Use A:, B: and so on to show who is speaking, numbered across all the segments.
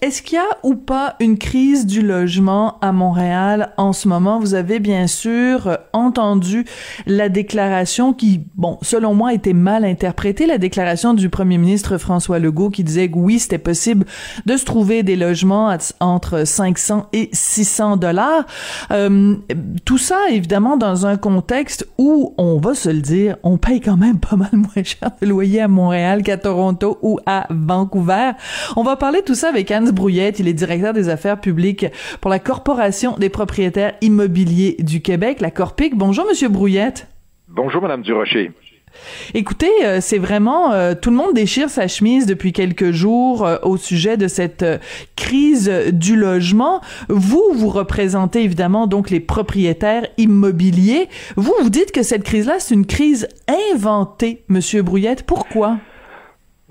A: est-ce qu'il y a ou pas une crise du logement à Montréal en ce moment? Vous avez bien sûr euh, entendu la déclaration qui, bon, selon moi, était mal interprétée, la déclaration du premier ministre François Legault qui disait que oui, c'était possible de se trouver des logements entre 500 et 600 dollars. Euh, tout ça, évidemment, dans un contexte où, on va se le dire, on paye quand même pas mal moins cher de loyer à Montréal qu'à Toronto ou à Vancouver. On va parler de tout ça avec Anne Brouillette. Il est directeur des affaires publiques pour la Corporation des propriétaires immobiliers du Québec, la Corpic. Bonjour, Monsieur Brouillette.
B: Bonjour, Madame Durocher.
A: Écoutez, euh, c'est vraiment euh, tout le monde déchire sa chemise depuis quelques jours euh, au sujet de cette crise du logement. Vous, vous représentez évidemment donc les propriétaires immobiliers. Vous, vous dites que cette crise-là, c'est une crise inventée, Monsieur Brouillette. Pourquoi?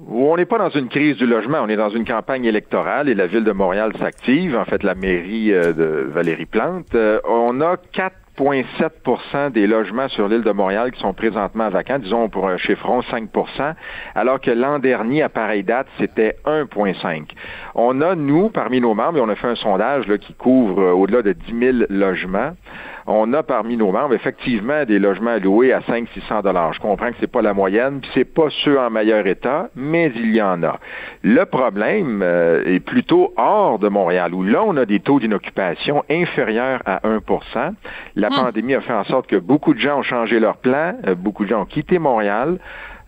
B: On n'est pas dans une crise du logement, on est dans une campagne électorale et la ville de Montréal s'active, en fait la mairie de Valérie Plante. on a 4,7% des logements sur l'île de Montréal qui sont présentement vacants, disons pour un chiffron 5% alors que l'an dernier, à pareille date, c'était 1,5 On a, nous, parmi nos membres, et on a fait un sondage là, qui couvre au-delà de 10 000 logements, on a parmi nos membres effectivement des logements loués à 500-600 dollars. Je comprends que c'est pas la moyenne, puis c'est pas ceux en meilleur état, mais il y en a. Le problème euh, est plutôt hors de Montréal, où là on a des taux d'inoccupation inférieurs à 1% La hmm. pandémie a fait en sorte que beaucoup de gens ont changé leur plan, euh, beaucoup de gens ont quitté Montréal.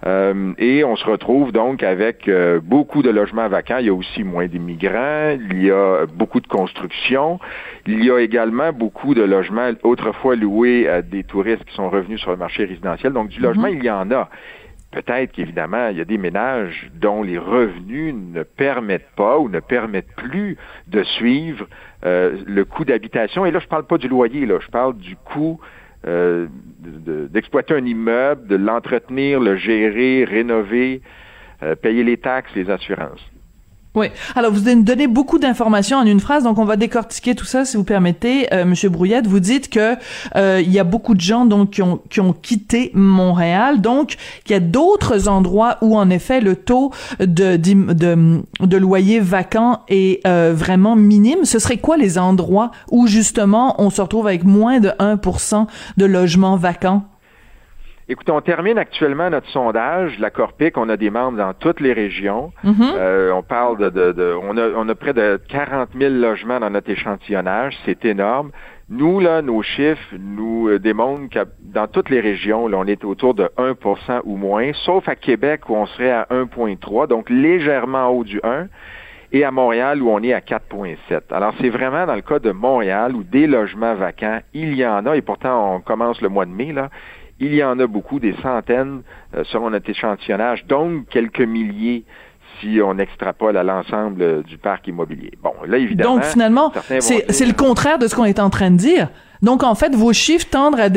B: Euh, et on se retrouve donc avec euh, beaucoup de logements vacants. Il y a aussi moins d'immigrants, il y a beaucoup de construction, il y a également beaucoup de logements autrefois loués à des touristes qui sont revenus sur le marché résidentiel. Donc du logement, mhm. il y en a. Peut-être qu'évidemment, il y a des ménages dont les revenus ne permettent pas ou ne permettent plus de suivre euh, le coût d'habitation. Et là, je ne parle pas du loyer, là, je parle du coût euh, d'exploiter un immeuble, de l'entretenir, le gérer, rénover, euh, payer les taxes, les assurances.
A: Oui. Alors, vous donnez beaucoup d'informations en une phrase, donc on va décortiquer tout ça, si vous permettez. Euh, Monsieur Brouillette, vous dites que euh, y a beaucoup de gens donc qui ont qui ont quitté Montréal, donc qu'il y a d'autres endroits où en effet le taux de de, de vacant est euh, vraiment minime. Ce serait quoi les endroits où justement on se retrouve avec moins de 1% de logements vacants?
B: Écoutez, on termine actuellement notre sondage. La Corpic, on a des membres dans toutes les régions.
A: Mm-hmm.
B: Euh, on parle de, de, on, a, on a près de 40 000 logements dans notre échantillonnage. C'est énorme. Nous, là, nos chiffres nous euh, démontrent que dans toutes les régions, là, on est autour de 1% ou moins, sauf à Québec où on serait à 1,3, donc légèrement en haut du 1 et à Montréal où on est à 4,7. Alors c'est vraiment dans le cas de Montréal où des logements vacants, il y en a et pourtant on commence le mois de mai là, il y en a beaucoup, des centaines euh, selon notre échantillonnage, donc quelques milliers si on extrapole à l'ensemble du parc immobilier. Bon, là, évidemment.
A: Donc, finalement, c'est le contraire de ce qu'on est en train de dire. Donc, en fait, vos chiffres tendent à,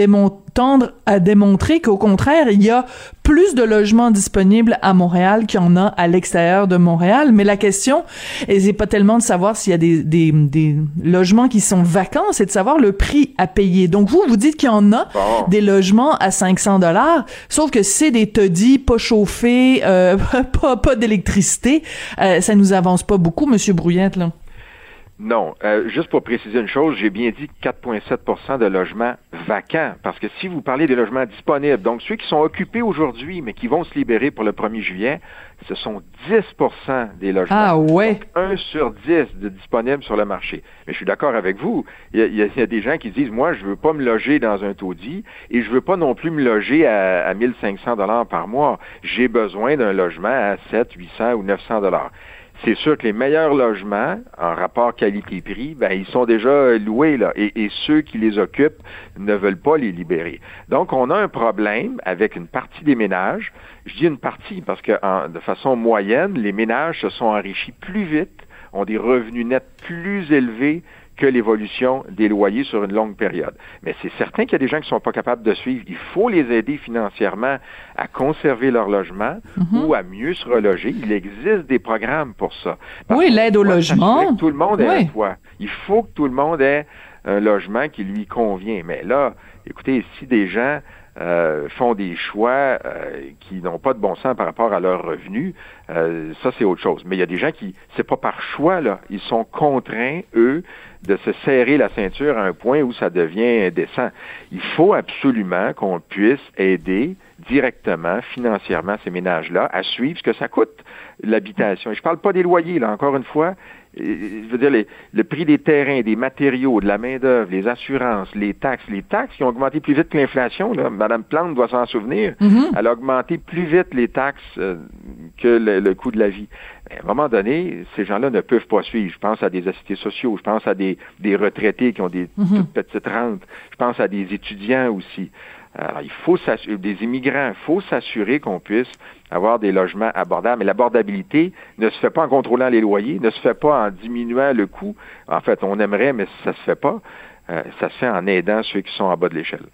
A: tendent à démontrer qu'au contraire, il y a plus de logements disponibles à Montréal qu'il y en a à l'extérieur de Montréal. Mais la question, et c'est pas tellement de savoir s'il y a des, des, des, logements qui sont vacants, c'est de savoir le prix à payer. Donc, vous, vous dites qu'il y en a des logements à 500 dollars, sauf que c'est des taudis pas chauffés, euh, pas, pas d'électricité. Euh, ça nous avance pas beaucoup, Monsieur Brouillette, là.
B: Non. Euh, juste pour préciser une chose, j'ai bien dit 4,7% de logements vacants. Parce que si vous parlez des logements disponibles, donc ceux qui sont occupés aujourd'hui, mais qui vont se libérer pour le 1er juillet, ce sont 10% des logements.
A: Ah ouais.
B: Donc, 1 sur 10 de disponibles sur le marché. Mais je suis d'accord avec vous. Il y, a, il y, a, des gens qui disent, moi, je veux pas me loger dans un taudis et je veux pas non plus me loger à, à 1500 dollars par mois. J'ai besoin d'un logement à 7, 800 ou 900 dollars c'est sûr que les meilleurs logements, en rapport qualité-prix, ben, ils sont déjà loués, là, et, ceux qui les occupent ne veulent pas les libérer. Donc, on a un problème avec une partie des ménages. Je dis une partie parce que, de façon moyenne, les ménages se sont enrichis plus vite, ont des revenus nets plus élevés que l'évolution des loyers sur une longue période. Mais c'est certain qu'il y a des gens qui ne sont pas capables de suivre. Il faut les aider financièrement à conserver leur logement mhm. ou à mieux se reloger. Il existe des programmes pour ça.
A: oui, l'aide au logement.
B: tout le monde ait un toit. Il faut que tout le monde ait un logement qui lui convient. Mais là, écoutez, si des gens euh, font des choix euh, qui n'ont pas de bon sens par rapport à leurs revenus, euh, ça c'est autre chose. Mais il y a des gens qui, c'est pas par choix là, ils sont contraints eux de se serrer la ceinture à un point où ça devient indécent. Il faut absolument qu'on puisse aider directement, financièrement, ces ménages-là à suivre ce que ça coûte l'habitation. Et je parle pas des loyers, là, encore une fois, je veux dire, le prix des terrains, des matériaux, de la main-d'œuvre, les assurances, les taxes, les taxes qui ont augmenté plus vite que l'inflation. Madame Plante doit s'en souvenir. Mm-hmm. Elle a augmenté plus vite les taxes euh, que le, coût de la vie. à un moment donné, ces gens-là ne peuvent pas suivre. Je pense à des assistés sociaux, je pense à des, des retraités qui ont des mm-hmm. toutes petites rentes, je pense à des étudiants aussi. Alors, il faut s'assurer, des immigrants, il faut s'assurer qu'on puisse avoir des logements abordables. Mais l'abordabilité ne se fait pas en contrôlant les loyers, ne se fait pas en diminuant le coût. En fait, on aimerait, mais ça se fait pas. Euh, ça se fait en aidant ceux qui sont en bas de l'échelle.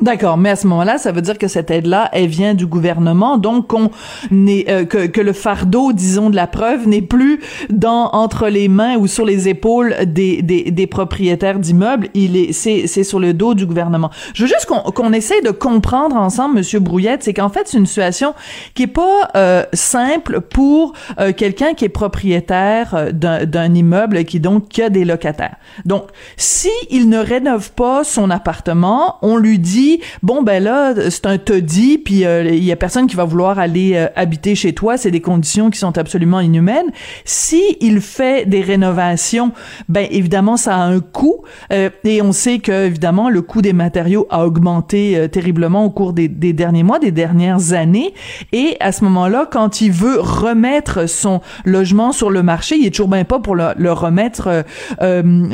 A: D'accord, mais à ce moment-là, ça veut dire que cette aide-là, elle vient du gouvernement, donc qu'on euh, que, que le fardeau, disons, de la preuve n'est plus dans entre les mains ou sur les épaules des, des, des propriétaires d'immeubles, il est c'est c'est sur le dos du gouvernement. Je veux juste qu'on qu'on essaye de comprendre ensemble, Monsieur Brouillette, c'est qu'en fait c'est une situation qui est pas euh, simple pour euh, quelqu'un qui est propriétaire d'un d'un immeuble qui donc qui a des locataires. Donc si il ne rénove pas son appartement, on lui dit bon ben là c'est un taudis puis euh, il y a personne qui va vouloir aller euh, habiter chez toi, c'est des conditions qui sont absolument inhumaines. Si il fait des rénovations, ben évidemment ça a un coût euh, et on sait que évidemment le coût des matériaux a augmenté terriblement au cours des, derniers mois, des dernières années et à ce moment-là quand il veut remettre son logement sur le marché, il est toujours bien pas pour le, le remettre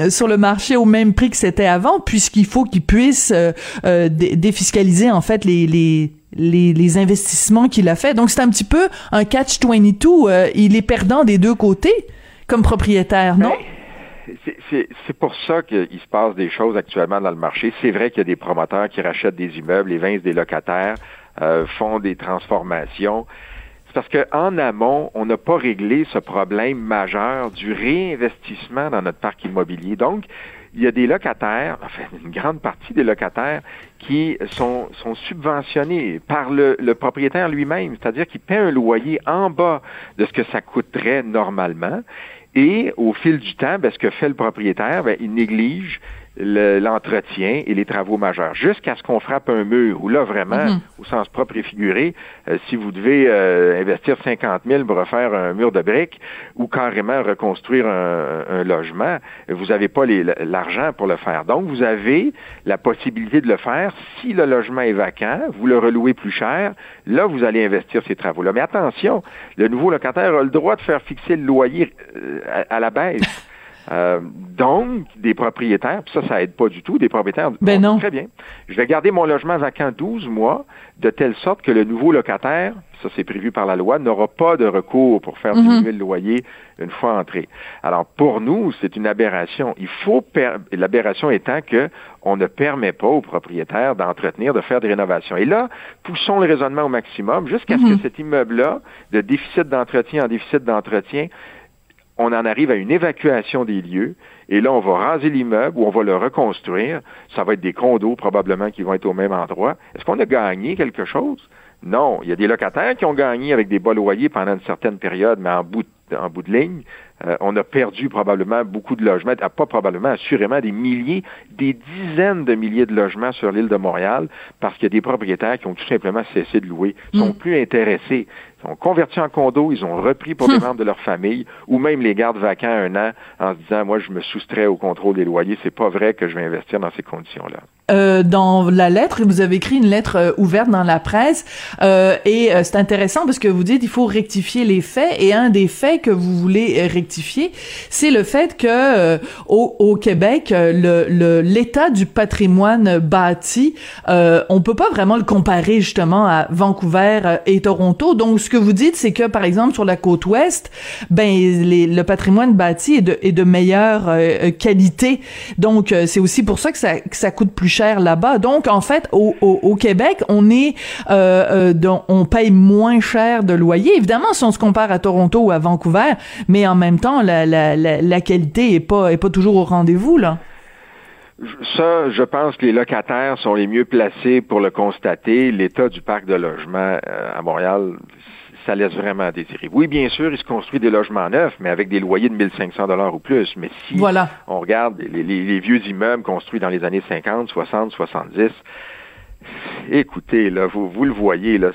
A: sur le marché au même prix que c'était avant puisqu'il faut qu'il puisse défiscaliser en fait les, investissements qu'il a fait. Donc c'est un petit peu un catch 22. Euh, il est perdant des deux côtés comme propriétaire, non?
B: Ben, c'est pour ça qu'il se passe des choses actuellement dans le marché. C'est vrai qu'il y a des promoteurs qui rachètent des immeubles, les vins des locataires euh, font des transformations. C'est parce qu'en amont, on n'a pas réglé ce problème majeur du réinvestissement dans notre parc immobilier. Donc, il y a des locataires, enfin une grande partie des locataires qui sont, subventionnés par le, propriétaire lui-même, c'est-à-dire qu'il paie un loyer en bas de ce que ça coûterait normalement. Et au fil du temps, ben, ce que fait le propriétaire, ben, il néglige l'entretien et les travaux majeurs, jusqu'à ce qu'on frappe un mur, où là, vraiment, mhm. au sens propre et figuré, euh, si vous devez euh, investir 50 000 pour refaire un mur de briques ou carrément reconstruire un, logement, vous n'avez pas l'argent pour le faire. Donc, vous avez la possibilité de le faire si le logement est vacant, vous le relouez plus cher, là, vous allez investir ces travaux-là. Mais attention, le nouveau locataire a le droit de faire fixer le loyer euh, à la baisse. Euh, donc, des propriétaires, ça, ça aide pas du tout, des propriétaires
A: ben non.
B: très bien, je vais garder mon logement vacant 12 mois, de telle sorte que le nouveau locataire, ça c'est prévu par la loi, n'aura pas de recours pour faire mhm. diminuer le loyer une fois entré. Alors, pour nous, c'est une aberration. Il faut, l'aberration étant que on ne permet pas aux propriétaires d'entretenir, de faire des rénovations. Et là, poussons le raisonnement au maximum jusqu'à ce que mhm. cet immeuble-là, de déficit d'entretien en déficit d'entretien, on en arrive à une évacuation des lieux, et là, on va raser l'immeuble ou on va le reconstruire. Ça va être des condos probablement qui vont être au même endroit. Est-ce qu'on a gagné quelque chose? Non. Il y a des locataires qui ont gagné avec des bas loyers pendant une certaine période, mais en bout de, en bout de ligne, euh, on a perdu probablement beaucoup de logements, pas probablement, assurément des milliers, des dizaines de milliers de logements sur l'île de Montréal parce qu'il y a des propriétaires qui ont tout simplement cessé de louer, sont mm. plus intéressés ils ont converti en condo, ils ont repris pour des membres de leur famille, ou même les gardes vacants un an en se disant, moi, je me soustrais au contrôle des loyers, c'est pas vrai que je vais investir dans ces conditions-là.
A: Euh, dans la lettre, vous avez écrit une lettre euh, ouverte dans la presse, euh, et c'est intéressant parce que vous dites il faut rectifier les faits, et un des faits que vous voulez rectifier, c'est le fait que au, au, Québec, le l'état du patrimoine bâti, on peut pas vraiment le comparer justement à Vancouver et Toronto. Donc, ce que vous dites, c'est que par exemple sur la côte ouest, ben le patrimoine bâti est de, est de meilleure qualité. Donc, c'est aussi pour ça que ça, coûte plus cher là-bas. Donc, en fait, au, Québec, on est, euh, euh on paye moins cher de loyer. Évidemment, si on se compare à Toronto ou à Vancouver, mais en même temps, la, la, la, la qualité est pas, est pas toujours au rendez-vous, là.
B: Ça, je pense que les locataires sont les mieux placés pour le constater. L'état du parc de logement euh, à Montréal, ça laisse vraiment à désirer. Oui, bien sûr, il se construit des logements neufs, mais avec des loyers de 1500 dollars ou plus. Mais si on regarde les, vieux immeubles construits dans les années 50, 60, 70, Écoutez, là, vous, vous le voyez, là,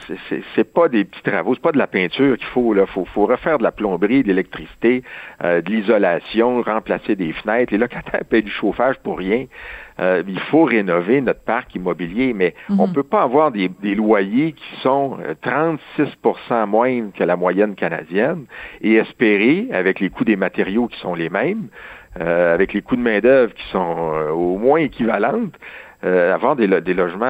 B: c'est pas des petits travaux, c'est pas de la peinture qu'il faut, là. Faut, faut refaire de la plomberie, de l'électricité, euh, de l'isolation, remplacer des fenêtres. Les locataires payent du chauffage pour rien. Euh, il faut rénover notre parc immobilier, mais on mhm. peut pas avoir des, loyers qui sont 36% euh, moins que la moyenne canadienne et espérer, avec les coûts des matériaux qui sont les mêmes, euh, avec les coûts de main-d'œuvre qui sont au moins équivalentes, euh, avoir des, logements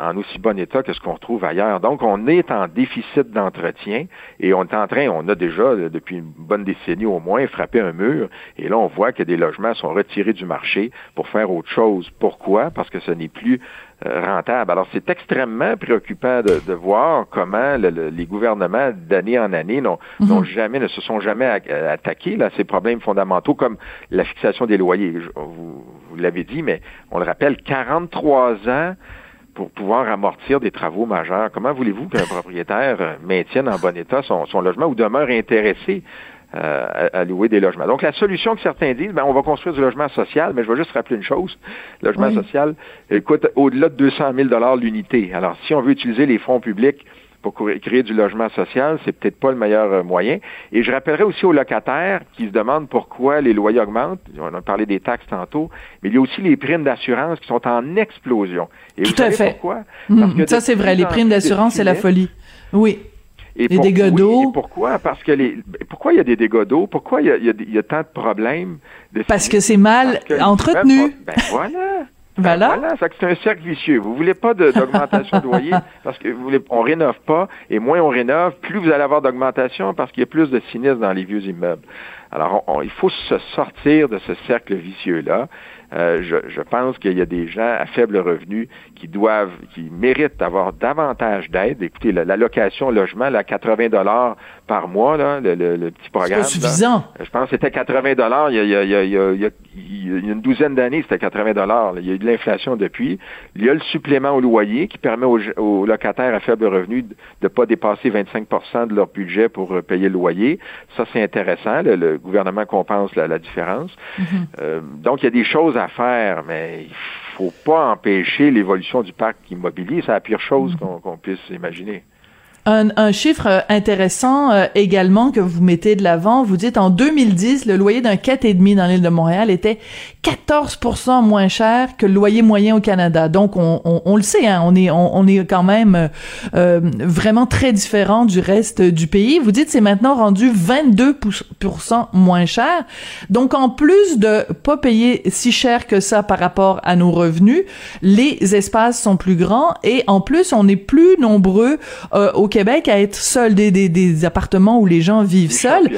B: en, aussi bon état que ce qu'on retrouve ailleurs. Donc, on est en déficit d'entretien et on est en train, on a déjà, depuis une bonne décennie au moins, frappé un mur. Et là, on voit que des logements sont retirés du marché pour faire autre chose. Pourquoi? Parce que ce n'est plus euh, rentable. Alors, c'est extrêmement préoccupant de, de voir comment les gouvernements, d'année en année, n'ont mhm. jamais, ne se sont jamais attaqués à ces problèmes fondamentaux comme la fixation des loyers. vous, vous l'avez dit, mais on le rappelle, 43 ans pour pouvoir amortir des travaux majeurs. Comment voulez-vous qu'un propriétaire euh, maintienne en bon état son, son logement ou demeure intéressé euh, à, louer des logements. Donc, la solution que certains disent, ben, on va construire du logement social, mais je vais juste rappeler une chose. Le logement social coûte au-delà de 200 000 l'unité. Alors, si on veut utiliser les fonds publics pour créer du logement social, c'est peut-être pas le meilleur euh, moyen. Et je rappellerai aussi aux locataires qui se demandent pourquoi les loyers augmentent. On a parlé des taxes tantôt, mais il y a aussi les primes d'assurance qui sont en explosion.
A: Et Tout à fait. Pourquoi? Mmh, ça, c'est vrai. Les primes d'assurance, c'est la folie. Oui. Et les dégâts d'eau.
B: pourquoi? Parce que les, pourquoi il y a des dégâts d'eau? Pourquoi il y a, il y a, tant de problèmes?
A: Parce que c'est mal entretenu.
B: Ben voilà. Voilà. voilà, c'est un cercle vicieux. Vous voulez pas d'augmentation de, loyer parce que vous voulez, on rénove pas et moins on rénove, plus vous allez avoir d'augmentation parce qu'il y a plus de sinistres dans les vieux immeubles. Alors, il faut se sortir de ce cercle vicieux-là. Euh, je, je, pense qu'il y a des gens à faible revenu qui doivent, qui méritent d'avoir davantage d'aide. Écoutez, la, location logement, là, 80 dollars par mois, là, le, le, petit programme.
A: C'est suffisant.
B: je pense que c'était 80 dollars il, il, il, il, y a une douzaine d'années, c'était 80 dollars. Il y a eu de l'inflation depuis. Il y a le supplément au loyer qui permet aux, locataires à faible revenu de ne pas dépasser 25% de leur budget pour euh, payer le loyer. Ça, c'est intéressant. Le, gouvernement compense la, différence. Mm-hmm. euh, donc, il y a des choses à faire, mais il faut pas empêcher l'évolution du parc immobilier. C'est la pire chose mm-hmm. qu'on puisse imaginer.
A: Un, chiffre euh, intéressant euh, également que vous mettez de l'avant, vous dites en 2010, le loyer d'un 4,5 dans l'île de Montréal était 14% moins cher que le loyer moyen au Canada. Donc, on, on, on le sait, hein, on, est, on, on, est quand même euh, vraiment très différent du reste du pays. Vous dites c'est maintenant rendu 22 moins cher. Donc, en plus de pas payer si cher que ça par rapport à nos revenus, les espaces sont plus grands et en plus, on est plus nombreux euh, au Québec à être seuls des, des, des appartements où les gens vivent seuls.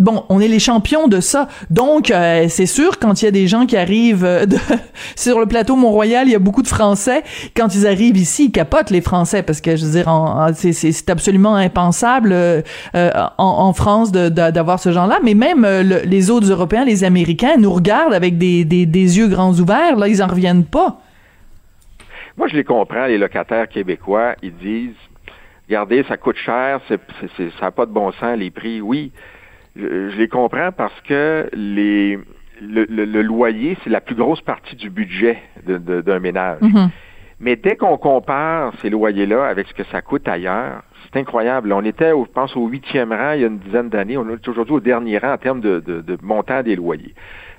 A: Bon, on est les champions de ça. Donc, euh, c'est sûr, quand il y a des gens qui arrivent euh, sur le plateau Mont-Royal, il y a beaucoup de Français. Quand ils arrivent ici, ils capotent les Français parce que, je veux dire, c'est absolument impensable euh, en, France d'avoir ce genre-là. Mais même les autres Européens, les Américains, nous regardent avec des, des, des yeux grands ouverts. Là, ils en reviennent pas.
B: Moi, je les comprends, les locataires québécois. Ils disent regardez, ça coûte cher, c'est, ça n'a pas de bon sens, les prix, oui. je, les comprends parce que les, le, loyer, c'est la plus grosse partie du budget d'un ménage. Mm-hmm. Mais dès qu'on compare ces loyers-là avec ce que ça coûte ailleurs, c'est incroyable. On était, je pense, au huitième rang il y a une dizaine d'années. On est aujourd'hui au dernier rang en termes de, de montant des loyers.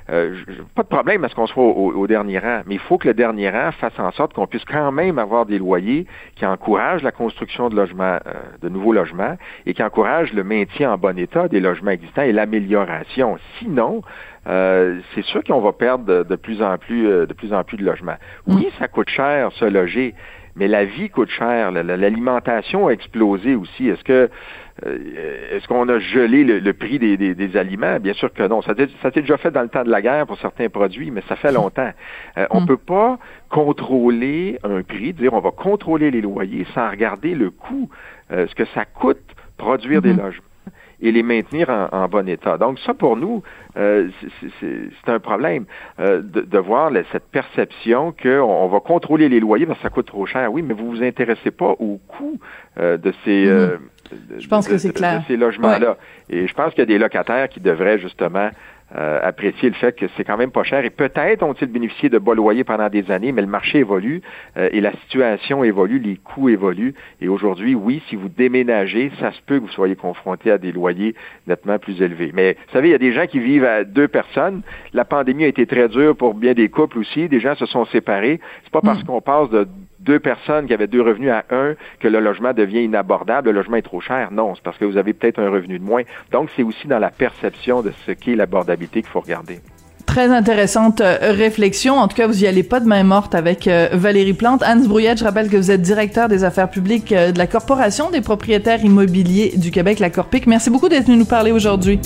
B: Euh, pas de problème à ce qu'on soit au, dernier rang, mais il faut que le dernier rang fasse en sorte qu'on puisse quand même avoir des loyers qui encouragent la construction de logements, euh, de nouveaux logements, et qui encouragent le maintien en bon état des logements existants et l'amélioration. Sinon, euh, c'est sûr qu'on va perdre de, plus en plus, de plus en plus de logements. Oui, ça coûte cher se loger, mais la vie coûte cher. L'alimentation a explosé aussi. Est-ce que euh, est-ce qu'on a gelé le, prix des, aliments? Bien sûr que non. Ça, ça s'est déjà fait dans le temps de la guerre pour certains produits, mais ça fait longtemps. Euh, on ne hmm. peut pas contrôler un prix, dire on va contrôler les loyers sans regarder le coût, euh, ce que ça coûte produire des hmm. logements et les maintenir en, bon état. Donc ça, pour nous, c'est un problème de, voir cette perception qu'on on va contrôler les loyers parce que ça coûte trop cher. Oui, mais vous vous intéressez pas au coût de ces...
A: Je pense que c'est clair.
B: ces logements-là. Et je pense qu'il y a des locataires qui devraient justement euh, apprécier le fait que c'est quand même pas cher et peut-être ont-ils bénéficié de bas loyers pendant des années, mais le marché évolue euh, et la situation évolue, les coûts évoluent et aujourd'hui, oui, si vous déménagez, ça se peut que vous soyez confronté à des loyers nettement plus élevés. Mais vous savez, il y a des gens qui vivent à deux personnes. La pandémie a été très dure pour bien des couples aussi. Des gens se sont séparés. C'est pas parce hmm. qu'on passe de deux personnes qui avaient deux revenus à un que le logement devient inabordable, le logement est trop cher. Non, c'est parce que vous avez peut-être un revenu de moins. Donc, c'est aussi dans la perception de ce qu'est l'abordabilité qu'il faut regarder.
A: Très intéressante euh, réflexion. En tout cas, vous y allez pas de main morte avec euh, Valérie Plante. Anne Brouillette, je rappelle que vous êtes directeur des affaires publiques euh, de la Corporation des propriétaires immobiliers du Québec, la Corpic. Merci beaucoup d'être venu nous parler aujourd'hui.